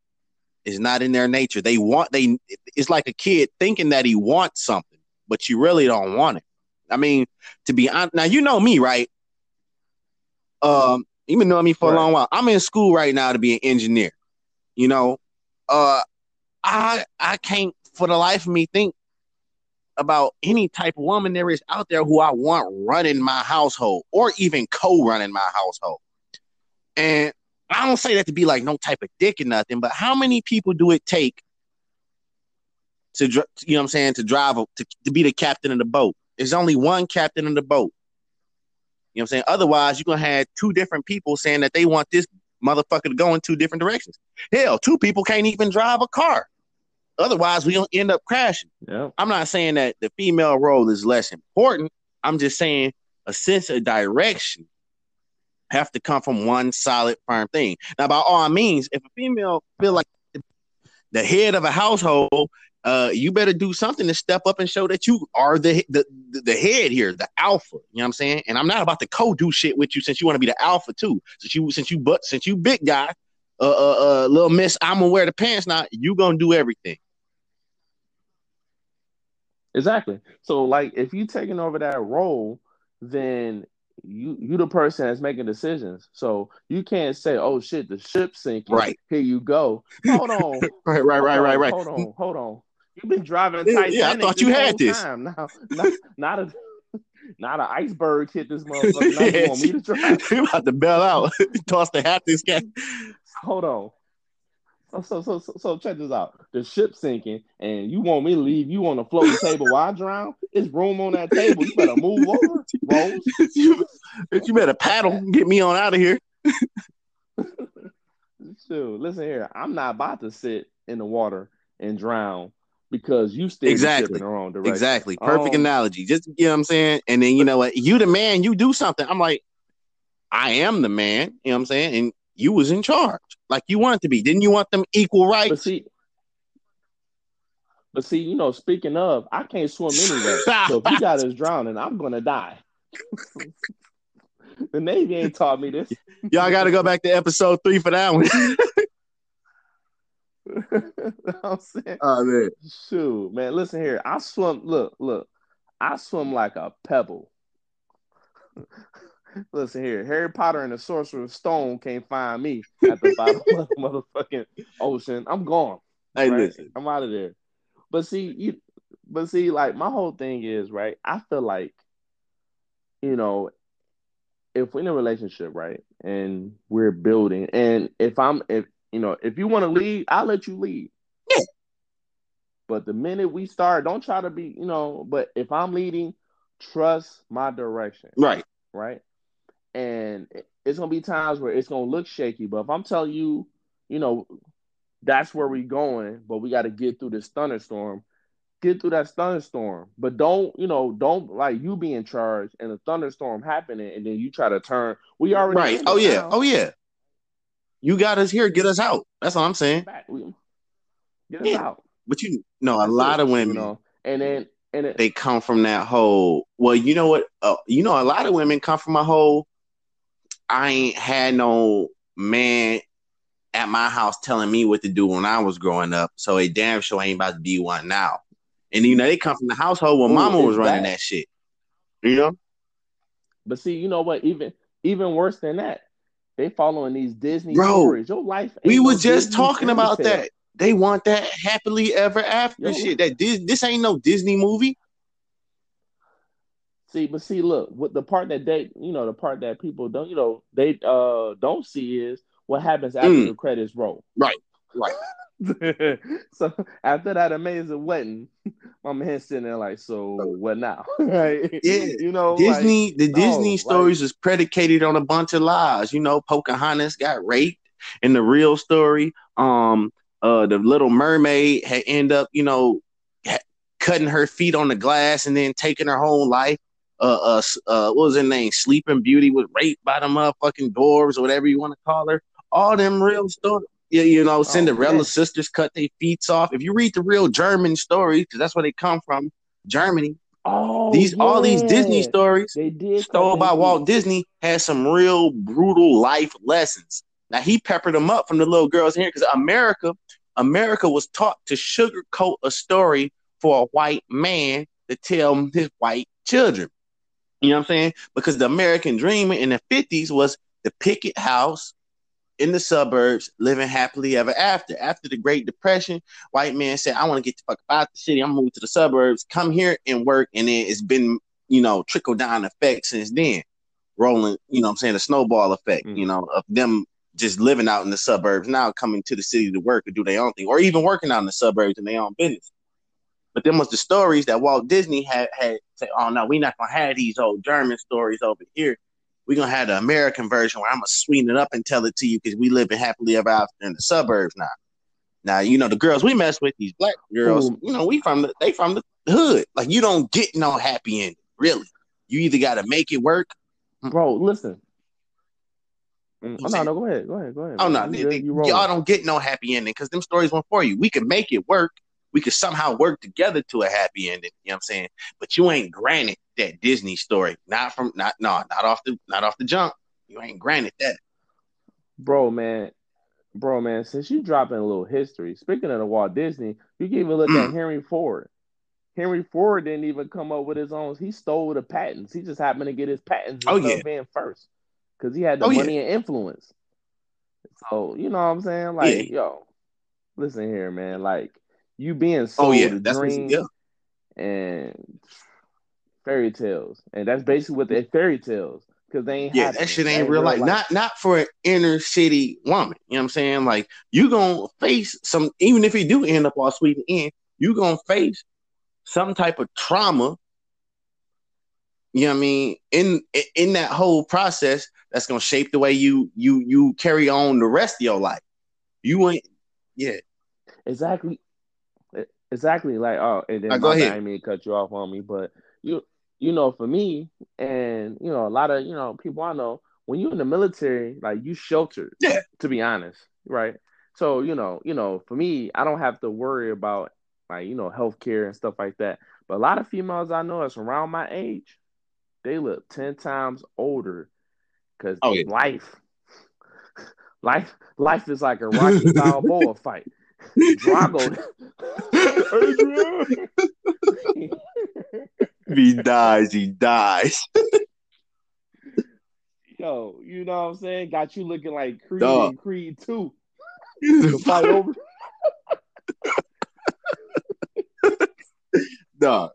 Speaker 1: It's not in their nature. They want they it's like a kid thinking that he wants something, but you really don't want it. I mean, to be honest, now you know me, right? Um, you been knowing me for right. a long while. I'm in school right now to be an engineer. You know, uh, I I can't for the life of me think about any type of woman there is out there who I want running my household or even co-running my household. And I don't say that to be like no type of dick or nothing, but how many people do it take to you know what I'm saying to drive to, to be the captain of the boat? There's only one captain of the boat. You know what I'm saying? Otherwise, you're gonna have two different people saying that they want this motherfucker to go in two different directions. Hell, two people can't even drive a car. Otherwise, we don't end up crashing.
Speaker 2: Yeah.
Speaker 1: I'm not saying that the female role is less important. I'm just saying a sense of direction have to come from one solid firm thing. Now, by all means, if a female feel like the head of a household, uh, you better do something to step up and show that you are the, the the head here, the alpha. You know what I'm saying? And I'm not about to co-do shit with you since you want to be the alpha too. Since you since you but since you big guy, uh, uh, uh little miss, I'm gonna wear the pants now. You gonna do everything.
Speaker 2: Exactly. So, like, if you taking over that role, then you you the person that's making decisions. So you can't say, "Oh shit, the ship's sinking."
Speaker 1: Right
Speaker 2: here you go. Hold on.
Speaker 1: right, right, right, right, right.
Speaker 2: Hold on, hold on. You've been driving Titanic.
Speaker 1: Yeah, I thought you had this.
Speaker 2: Time. Now, not, not a not an iceberg hit this motherfucker. Now you want me to drive?
Speaker 1: you about to bail out. Toss the hat this guy.
Speaker 2: Hold on. So, so, so, so, check this out. The ship's sinking, and you want me to leave you on the floating table while I drown? There's room on that table. You better move over, Rose.
Speaker 1: you, you better paddle, get me on out of here.
Speaker 2: Shoot, listen here. I'm not about to sit in the water and drown because you still
Speaker 1: exactly
Speaker 2: in the wrong direction.
Speaker 1: Exactly. Perfect um, analogy. Just you know what I'm saying? And then you know what? You the man, you do something. I'm like, I am the man, you know what I'm saying? And you was in charge. Like you wanted to be. Didn't you want them equal rights?
Speaker 2: But see, but see, you know, speaking of, I can't swim anyway. so if you got us drowning, I'm gonna die. the Navy ain't taught me this.
Speaker 1: Y'all got to go back to episode three for that one.
Speaker 2: I'm saying,
Speaker 1: oh man,
Speaker 2: shoot, man, listen here. I swim. Look, look, I swim like a pebble. listen here, Harry Potter and the Sorcerer's Stone can't find me at the bottom of the motherfucking ocean. I'm gone.
Speaker 1: Hey, right? listen,
Speaker 2: I'm out of there. But see, you, but see, like my whole thing is right. I feel like, you know, if we're in a relationship, right, and we're building, and if I'm, if you know, if you want to lead, I'll let you lead.
Speaker 1: Yeah.
Speaker 2: But the minute we start, don't try to be, you know. But if I'm leading, trust my direction.
Speaker 1: Right.
Speaker 2: Right. And it's gonna be times where it's gonna look shaky. But if I'm telling you, you know, that's where we're going, but we got to get through this thunderstorm. Get through that thunderstorm, but don't you know? Don't like you be in charge and a thunderstorm happening, and then you try to turn. We already
Speaker 1: right. Oh, oh yeah. Now. Oh yeah. You got us here. Get us out. That's all I'm saying.
Speaker 2: Get us yeah. out.
Speaker 1: But you know, a lot of women,
Speaker 2: you know, and then and it,
Speaker 1: they come from that whole. Well, you know what? Uh, you know, a lot of women come from a whole. I ain't had no man at my house telling me what to do when I was growing up. So a damn sure ain't about to be one now. And you know, they come from the household where Ooh, mama was running that. that shit. You know?
Speaker 2: But see, you know what? Even even worse than that, they following these Disney Bro, stories. Your life.
Speaker 1: We were no just Disney talking about tale. that. They want that happily ever after Yo. shit. That this, this ain't no Disney movie.
Speaker 2: See, but see, look, what the part that they, you know, the part that people don't, you know, they uh don't see is what happens after mm. the credits roll.
Speaker 1: Right, right.
Speaker 2: so after that amazing wedding, my man sitting there like, so what now? right?
Speaker 1: Yeah,
Speaker 2: you know,
Speaker 1: Disney. Like, the Disney stories like, was predicated on a bunch of lies. You know, Pocahontas got raped in the real story. Um, uh, the Little Mermaid had end up, you know, cutting her feet on the glass and then taking her whole life. Uh, uh, uh, what was her name? Sleeping Beauty was raped by the motherfucking dwarves or whatever you want to call her all them real stories. Yeah, you know, Cinderella oh, sisters cut their feet off. If you read the real German stories, because that's where they come from, Germany.
Speaker 2: Oh,
Speaker 1: these
Speaker 2: yeah.
Speaker 1: all these Disney stories
Speaker 2: they did
Speaker 1: stole by Walt Disney had some real brutal life lessons. Now he peppered them up from the little girls in here because America, America was taught to sugarcoat a story for a white man to tell his white children. You know what I'm saying? Because the American dream in the 50s was the picket house, in the suburbs, living happily ever after. After the Great Depression, white man said, I want to get the fuck out of the city. I'm moving to the suburbs, come here and work. And then it's been, you know, trickle down effect since then. Rolling, you know I'm saying, a snowball effect, mm-hmm. you know, of them just living out in the suburbs now coming to the city to work or do their own thing, or even working out in the suburbs in their own business. But then was the stories that Walt Disney had had say, oh no, we're not gonna have these old German stories over here. We're gonna have the American version where I'm gonna sweeten it up and tell it to you because we live in happily ever after in the suburbs now. Now, you know, the girls we mess with, these black girls, Ooh. you know, we from the they from the hood. Like you don't get no happy ending, really. You either gotta make it work.
Speaker 2: Bro, listen. Mm, oh, no, no, go ahead. Go ahead. Go ahead.
Speaker 1: Oh, no. They, they, y'all don't get no happy ending because them stories weren't for you. We can make it work, we could somehow work together to a happy ending. You know what I'm saying? But you ain't granted that Disney story. Not from not no, not off the not off the jump. You ain't granted that.
Speaker 2: Bro, man. Bro, man, since you dropping a little history, speaking of the Walt Disney, you can even look mm. at Henry Ford. Henry Ford didn't even come up with his own. He stole the patents. He just happened to get his patents oh, yeah. being first because he had the oh, money yeah. and influence. So you know what I'm saying? Like, yeah. yo, listen here, man. Like, you being sold oh, yeah. a that's dream yeah. and fairy tales, and that's basically what they're fairy tales because they ain't.
Speaker 1: Yeah, that shit ain't, real life. life. Not not for an inner city woman. You know what I'm saying? Like you gonna face some, even if you do end up all sweet and in, you gonna face some type of trauma. You know what I mean? In in that whole process, that's gonna shape the way you you you carry on the rest of your life. You ain't, yeah,
Speaker 2: exactly. Exactly. Like, oh, and then go ahead. I mean, cut you off on me, but you, you know, for me, and you know, a lot of you know people I know, when you're in the military, like you sheltered. Yeah. To be honest, right? So you know, you know, for me, I don't have to worry about like you know healthcare and stuff like that. But a lot of females I know that's around my age, they look ten times older because oh, yeah. life, life, life is like a Rocky Balboa fight. Drago.
Speaker 1: he dies, he dies.
Speaker 2: Yo, you know what I'm saying? Got you looking like Creed Duh. and Creed 2. the fight over.
Speaker 1: Dog.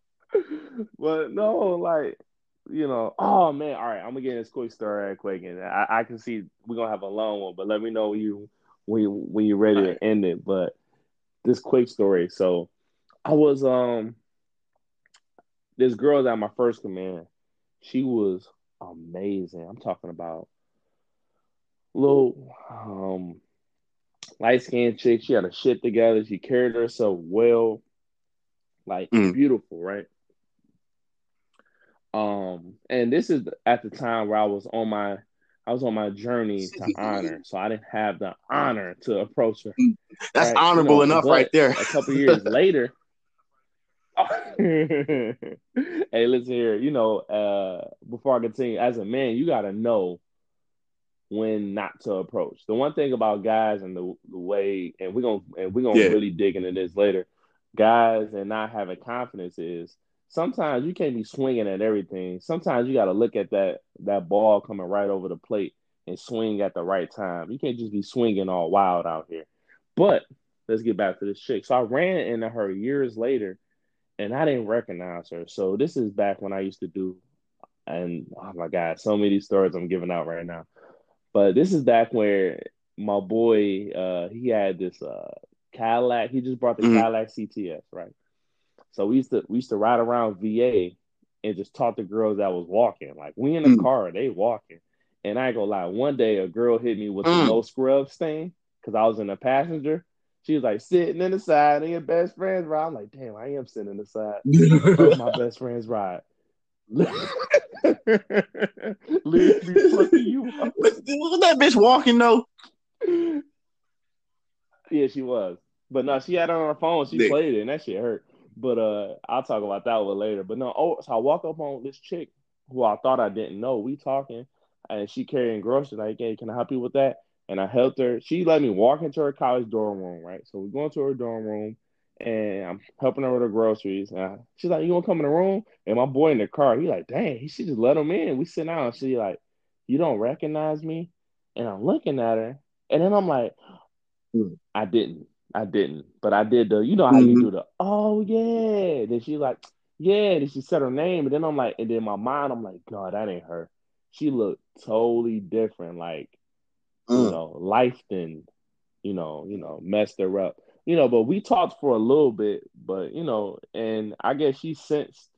Speaker 2: But no, like, you know, oh man, all right, I'm gonna get this quick story right quick, and I, I can see we're gonna have a long one, but let me know you when you, when you're ready right. to end it. But this quick story. So I was um this girl that my first command. She was amazing. I'm talking about little um light skinned chick. She had a shit together. She carried herself well, like mm. beautiful, right? Um, and this is at the time where I was on my I was on my journey to honor, so I didn't have the honor to approach her.
Speaker 1: That's right? honorable you know, enough, right there.
Speaker 2: a couple years later, hey, listen here. You know, uh, before I continue, as a man, you got to know when not to approach. The one thing about guys and the, the way, and we're gonna and we're gonna yeah. really dig into this later. Guys and not having confidence is sometimes you can't be swinging at everything. Sometimes you got to look at that that ball coming right over the plate and swing at the right time. You can't just be swinging all wild out here. But let's get back to this chick. So I ran into her years later, and I didn't recognize her. So this is back when I used to do, and oh my god, so many stories I'm giving out right now. But this is back where my boy, uh, he had this uh Cadillac. He just brought the mm-hmm. Cadillac CTS, right? So we used to we used to ride around VA and just talk to girls that was walking. Like we in the mm. car, they walking. And I ain't gonna lie, one day a girl hit me with mm. the no scrubs thing because I was in the passenger. She was like sitting in the side in your best friend's ride. I'm like, damn, I am sitting in the side of my best friend's ride. Leave
Speaker 1: me fucking you. Was that bitch walking though?
Speaker 2: Yeah, she was. But no, she had it on her phone. She Nick. played it, and that shit hurt. But uh, I'll talk about that one later. But no, oh, so I walk up on this chick who I thought I didn't know. We talking, and she carrying groceries. Like, hey, can I help you with that? And I helped her. She let me walk into her college dorm room, right? So we go into her dorm room, and I'm helping her with her groceries. And I, she's like, "You want to come in the room?" And my boy in the car, he like, "Dang, he should just let him in." We sit down. She like, "You don't recognize me?" And I'm looking at her, And then I'm like,
Speaker 1: Mm.
Speaker 2: I didn't. I didn't. But I did the, you know how
Speaker 1: Mhm.
Speaker 2: you do the, oh yeah. Then she like, yeah. Then she said her name. And then I'm like, and then my mind, I'm like, God, that ain't her. She looked totally different. Like, you
Speaker 1: Mm.
Speaker 2: know, life then, you know, you know, messed her up. You know, but we talked for a little bit, but you know, and I guess she sensed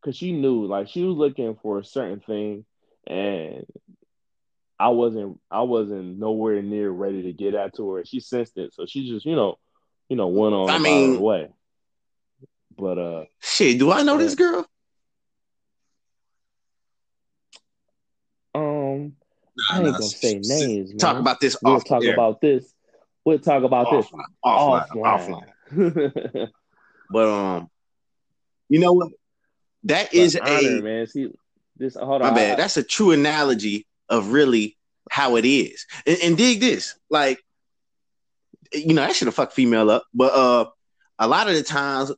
Speaker 2: because she knew like she was looking for a certain thing and I wasn't I wasn't nowhere near ready to get at to her. She sensed it. So she just, you know, you know, went on
Speaker 1: I mean-
Speaker 2: way. But uh
Speaker 1: Shit, do I know this girl?
Speaker 2: um I ain't gonna say names, man.
Speaker 1: Talk about this
Speaker 2: we'll talk
Speaker 1: air.
Speaker 2: about this. We'll talk about this
Speaker 1: offline, offline, offline. But um, you know what? That is
Speaker 2: honor,
Speaker 1: a
Speaker 2: man. See this hold on.
Speaker 1: my bad.
Speaker 2: I-
Speaker 1: That's a true analogy of really how it is. And, and dig this, like, you know, that should have fucked female up. But uh, a lot of the times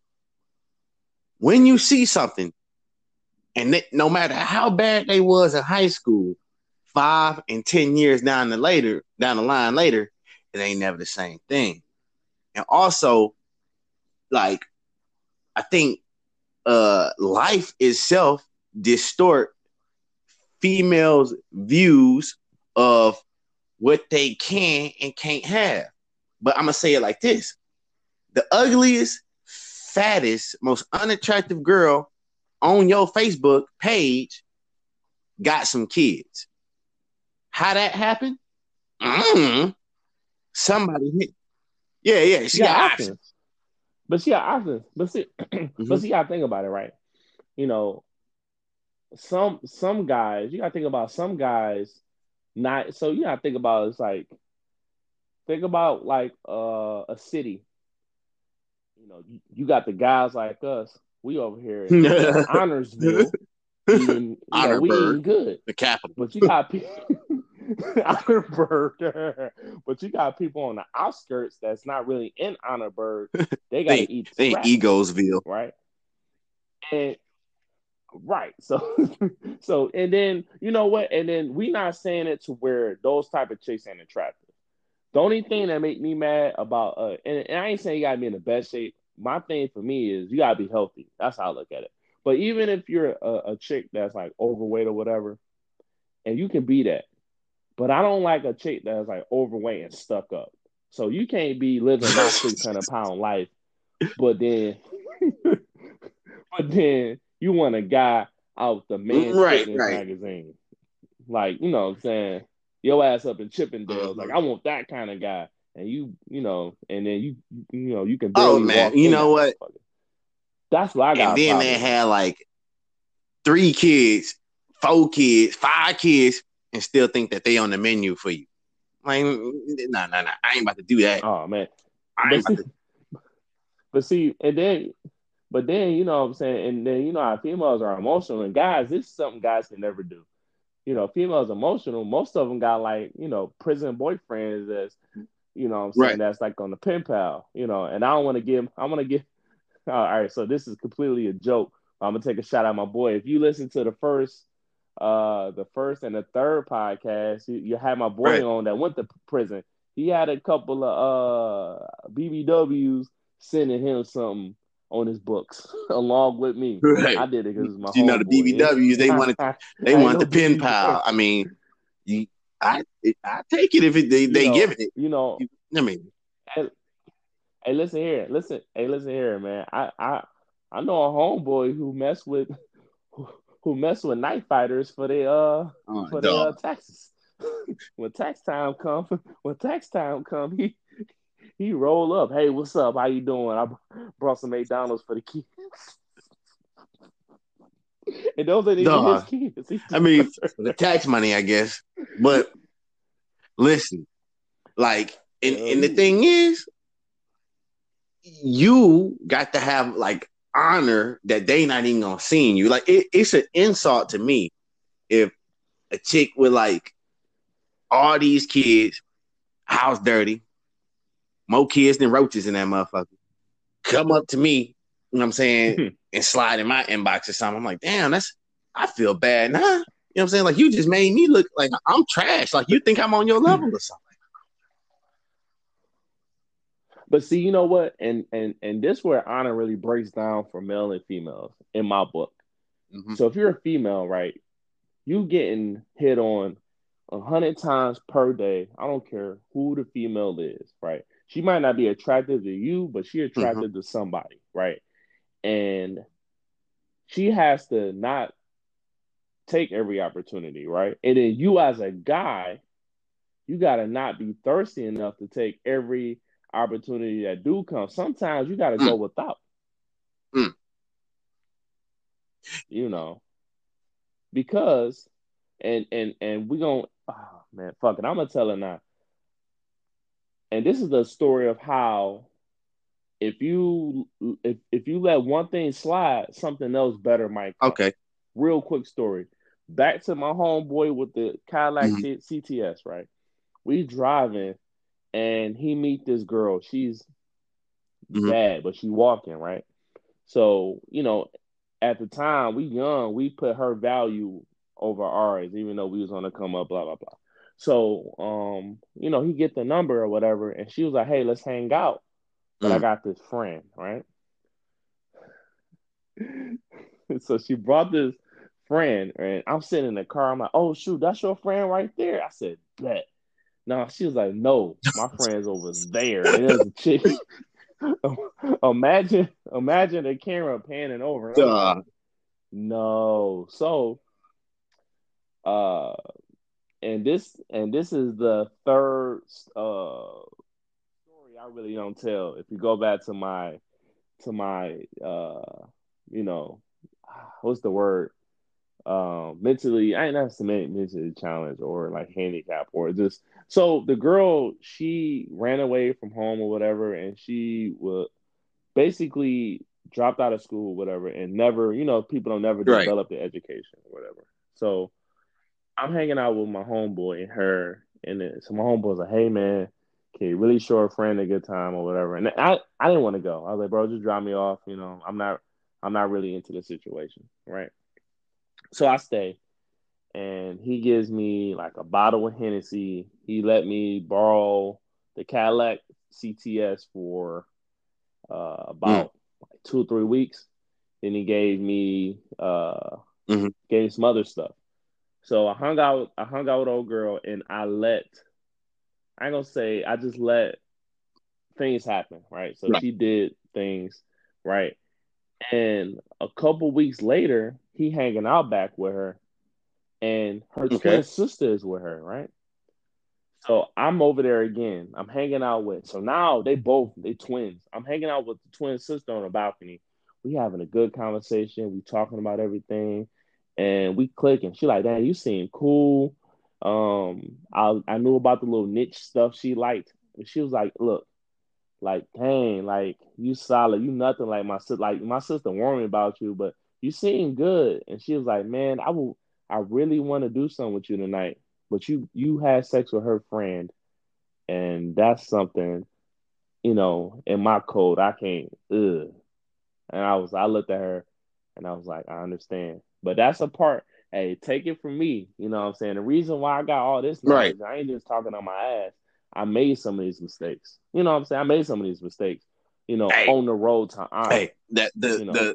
Speaker 1: when you see something, and they, no matter how bad they was in high school, five and ten years down the later down the line later, it ain't never the same thing. And also, like, I think uh life itself distort females' views of what they can and can't have. But I'm gonna say it like this: the ugliest, fattest, most unattractive girl on your Facebook page got some kids. How that happened? Mm. Somebody hit. Yeah, yeah. She
Speaker 2: She got
Speaker 1: got
Speaker 2: options.
Speaker 1: options.
Speaker 2: But she got options. But see, but
Speaker 1: Mhm.
Speaker 2: see, gotta think about it, right? You know, some some guys, you gotta think about some guys not so you gotta think about it's like think about like uh a city. You know, you, you got the guys like us, we over here in Honorsville. eating, you know, we eating good.
Speaker 1: the capital.
Speaker 2: But you got people Honorburg, but you got people on the outskirts that's not really in Honorburg. They gotta
Speaker 1: They-
Speaker 2: eat
Speaker 1: They Egosville.
Speaker 2: right? And right, so so and then you know what? And then we not saying it to where those type of chicks ain't attractive. The only thing that make me mad about uh, and, and I ain't saying you gotta be in the best shape. My thing for me is you gotta be healthy. That's how I look at it. But even if you're a, a chick that's like overweight or whatever, and you can be that, but I don't like a chick that's like overweight and stuck up. So you can't be living my six hundred pound life, but then, but then you want a guy out the man
Speaker 1: Right, right.
Speaker 2: magazine, like you know what I'm saying, your ass up in Chippendales. Like I uh-huh. want that kind of guy, and you you know, and then you you know you can
Speaker 1: Oh, man, you know what?
Speaker 2: That's what I got.
Speaker 1: and then they had like three kids, four kids, five kids, and still think that they on the menu for you. Like, nah, nah, nah. I ain't about to do that.
Speaker 2: Oh man, but see,
Speaker 1: to.
Speaker 2: but see, and then, but then you know what I'm saying, and then you know how females are emotional, and guys, this is something guys can never do. You know, females emotional. Most of them got like you know prison boyfriends that's you know what I'm saying
Speaker 1: Right.
Speaker 2: that's like on the pen pal. You know, and I don't want to give. I want to give. all right, so this is completely a joke. I'm gonna take a shot at my boy. If you listen to the first, uh, the first and the third podcast, you, you had my boy
Speaker 1: Right.
Speaker 2: on that went to prison. He had a couple of uh BBWs sending him something on his books along with me.
Speaker 1: Right.
Speaker 2: I did it because my
Speaker 1: You know, the. BBWs, they wanted- They want the pen
Speaker 2: BBW.
Speaker 1: pal. I mean, you, I, I take it if it, they
Speaker 2: You
Speaker 1: they
Speaker 2: know,
Speaker 1: give it.
Speaker 2: You know,
Speaker 1: I mean,
Speaker 2: Hey, listen here, listen, hey, listen here, man. I I I know a homeboy who mess with who, mess with night fighters for their uh
Speaker 1: oh,
Speaker 2: for their uh, taxes. when tax time come, when tax time come, he he roll up. Hey, what's up? How you doing? I brought some McDonald's for the kids. and those ain't even
Speaker 1: Dog.
Speaker 2: his kids.
Speaker 1: I mean, the tax money, I guess. But listen, like, and, and the thing is, you got to have like honor that they not even gonna see you. Like, it, it's an insult to me if a chick with like all these kids, house dirty, more kids than roaches in that motherfucker, come up to me, you know what I'm saying, hmm. and slide in my inbox or something. I'm like, damn, that's I feel bad now. You know what I'm saying? Like you just made me look like I'm trash. Like you think I'm on your level or something.
Speaker 2: But see, you know what? And and and this where honor really breaks down for male and females in my book. Mm-hmm. So if you're a female, right, you getting hit on a hundred times per day. I don't care who the female is, right? She might not be attractive to you, but she attracted mm-hmm. to somebody, right? And she has to not take every opportunity, right? And then you as a guy, you gotta not be thirsty enough to take every opportunity that do come. Sometimes you got to mm. go without. Mm. You know, because and and and we gonna oh man, fuck it. I'm gonna tell it now. And this is the story of how if you if if you let one thing slide, something else better might
Speaker 1: come. Okay.
Speaker 2: Real quick story. Back to my homeboy with the Cadillac mm-hmm. CTS, right? We driving and he meet this girl. She's mm-hmm. bad, but she walking right. So you know, at the time we young, we put her value over ours, even though we was on the come up, blah blah blah. So um, you know, he get the number or whatever, and she was like, "Hey, let's hang out." But mm. I got this friend, right? so she brought this friend, and I'm sitting in the car. I'm like, "Oh shoot, that's your friend right there." I said, "Bet." No, she was like, no, my friend's over there. And there's a chick. imagine, imagine the camera panning over. Like, no, so, uh, and this and this is the third uh story I really don't tell. If you go back to my to my uh, you know, what's the word? Um, mentally, I ain't not to mentally challenged or like handicap or just so the girl she ran away from home or whatever, and she was basically dropped out of school, or whatever, and never, you know, people don't never right. develop the education or whatever. So I'm hanging out with my homeboy and her, and then, so my homeboy's like, "Hey man, can you really show a friend a good time or whatever?" And I I didn't want to go. I was like, "Bro, just drop me off." You know, I'm not I'm not really into the situation, right? So I stay, and he gives me like a bottle of Hennessy. He let me borrow the Cadillac CTS for uh, about mm. like two or three weeks. Then he gave me uh, mm-hmm. gave me some other stuff. So I hung out. I hung out with old girl, and I let. I ain't gonna say I just let things happen, right? So right. she did things, right? And a couple weeks later, he hanging out back with her, and her okay. twin sister is with her, right? So I'm over there again. I'm hanging out with. So now they both they twins. I'm hanging out with the twin sister on the balcony. We having a good conversation. We talking about everything, and we clicking. She like, "Damn, you seem cool." Um, I I knew about the little niche stuff she liked. And she was like, "Look, like, dang, like you solid. You nothing like my sister. Like my sister warned me about you, but you seem good. And she was like, man, I will. I really want to do something with you tonight. But you you had sex with her friend, and that's something, you know, in my code I can't. Ugh. And I was I looked at her, and I was like, I understand. But that's a part. Hey, take it from me. You know what I'm saying? The reason why I got all this knowledge, right. I ain't just talking on my ass. I made some of these mistakes. You know what I'm saying? I made some of these mistakes. You know, hey, on the road to honor. Hey,
Speaker 1: that the
Speaker 2: you know,
Speaker 1: the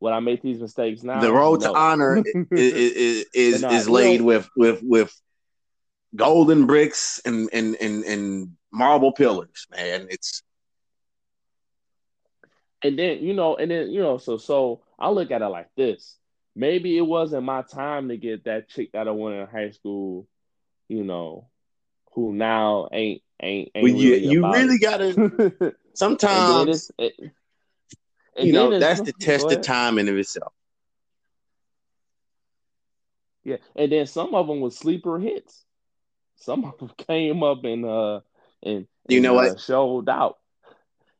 Speaker 2: would I make these mistakes now?
Speaker 1: The road no. to honor is is is, is laid with with with golden bricks and and and and marble pillars, man. It's
Speaker 2: and then you know, and then you know, so so I look at it like this. Maybe it wasn't my time to get that chick that I wanted in high school, you know, who now ain't ain't ain't well,
Speaker 1: really you, you really gotta sometimes it, you know that's the test of time in of itself.
Speaker 2: Yeah and then some of them were sleeper hits. Some of them came up and uh and,
Speaker 1: you know
Speaker 2: uh,
Speaker 1: what
Speaker 2: showed out.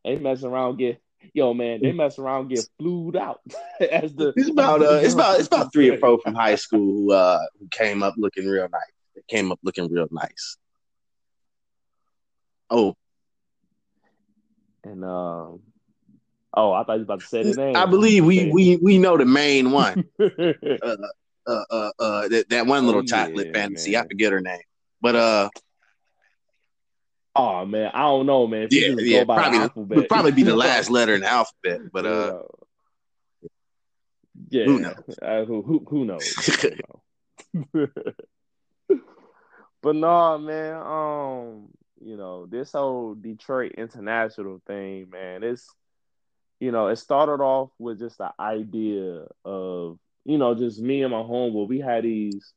Speaker 2: They mess around get yo man they mess around get flued out. As the
Speaker 1: it's about uh it's about it's about three or four from high school who uh who came up looking real nice. They came up looking real nice. Oh.
Speaker 2: And um oh, I thought you was about to say the name.
Speaker 1: I believe we we we know the main one. uh, uh, uh, uh that, that one little oh, chocolate yeah, fantasy. Man. I forget her name, but uh.
Speaker 2: Oh man, I don't know, man. If
Speaker 1: yeah, yeah, probably would probably be the last letter in the alphabet, but uh,
Speaker 2: yeah, who knows? Uh, who, who who knows? but no, man. Um, you know this whole Detroit International thing, man. It's you know it started off with just the idea of you know just me and my homeboy. We had these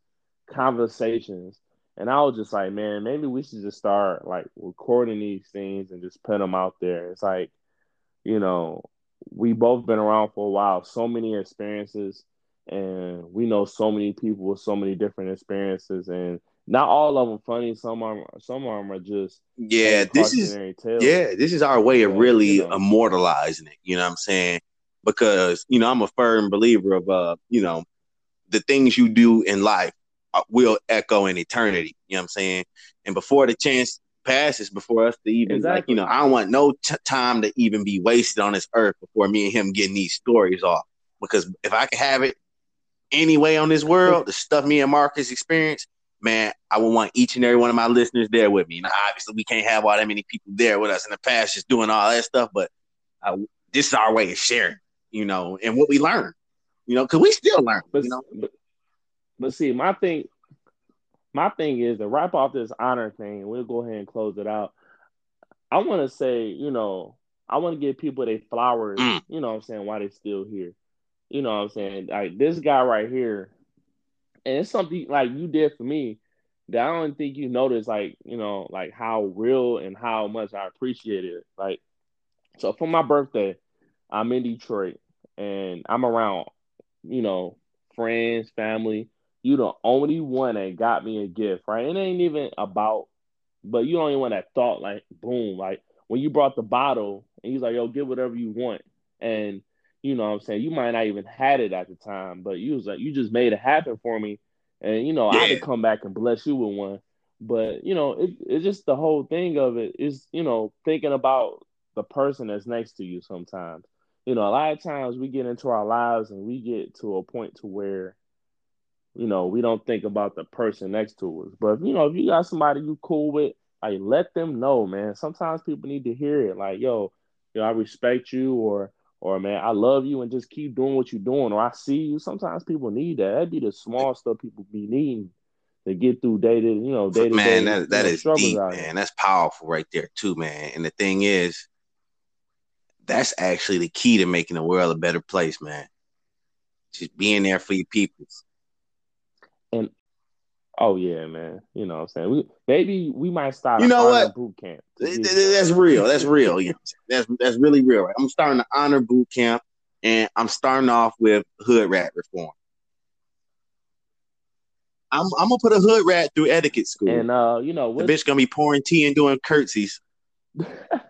Speaker 2: conversations, and I was just like, man, maybe we should just start like recording these things and just put them out there. It's like, you know, we both been around for a while, so many experiences, and we know so many people with so many different experiences, and not all of them funny. Some are some of them are just
Speaker 1: yeah. This is tales. yeah. This is our way of really you know. immortalizing it. You know what I'm saying? Because you know I'm a firm believer of uh you know the things you do in life uh, will echo in eternity. You know what I'm saying? And before the chance passes, before us to even exactly. like you know, I don't want no t- time to even be wasted on this earth before me and him getting these stories off. Because if I could have it anyway on this world, the stuff me and Marcus experienced, man, I would want each and every one of my listeners there with me. Now, obviously, we can't have all that many people there with us in the past, just doing all that stuff. But uh, this is our way of sharing, you know, and what we learn, you know, because we still learn,
Speaker 2: but,
Speaker 1: you know.
Speaker 2: But, but see, my thing, my thing is to wrap off this honor thing, and we'll go ahead and close it out. I want to say, you know, I want to give people their flowers, mm. you know I'm saying, why they still here. You know I'm saying? Like this guy right here, and it's something like you did for me that I don't think you noticed, like you know, like how real and how much I appreciate it. Like, so for my birthday, I'm in Detroit and I'm around, you know, friends, family. You the only one that got me a gift, right? It ain't even about, but you the only one that thought like, boom, like when you brought the bottle and he's like, yo, get whatever you want, and you know what I'm saying? You might not even had it at the time, but you was like, you just made it happen for me. And you know, yeah. I could come back and bless you with one. But you know, it, it's just the whole thing of it is, you know, thinking about the person that's next to you sometimes. You know, a lot of times we get into our lives and we get to a point to where, you know, we don't think about the person next to us. But you know, if you got somebody you cool with, like let them know, man. Sometimes people need to hear it. Like, yo, yo, I respect you, or or man, I love you and just keep doing what you're doing, or I see you. Sometimes people need that. That'd be the small stuff people be needing to get through day to you know day to
Speaker 1: man. That that is deep, man. That's powerful right there too, man. And the thing is, that's actually the key to making the world a better place, man. Just being there for your people.
Speaker 2: And Oh yeah, man. You know what I'm saying? We maybe we might start
Speaker 1: you know what?
Speaker 2: boot camp.
Speaker 1: That's real. That's real. You know that's that's really real. I'm starting to honor boot camp and I'm starting off with hood rat reform. I'm I'm gonna put a hood rat through etiquette school.
Speaker 2: And uh, you know,
Speaker 1: the bitch gonna be pouring tea and doing curtsies.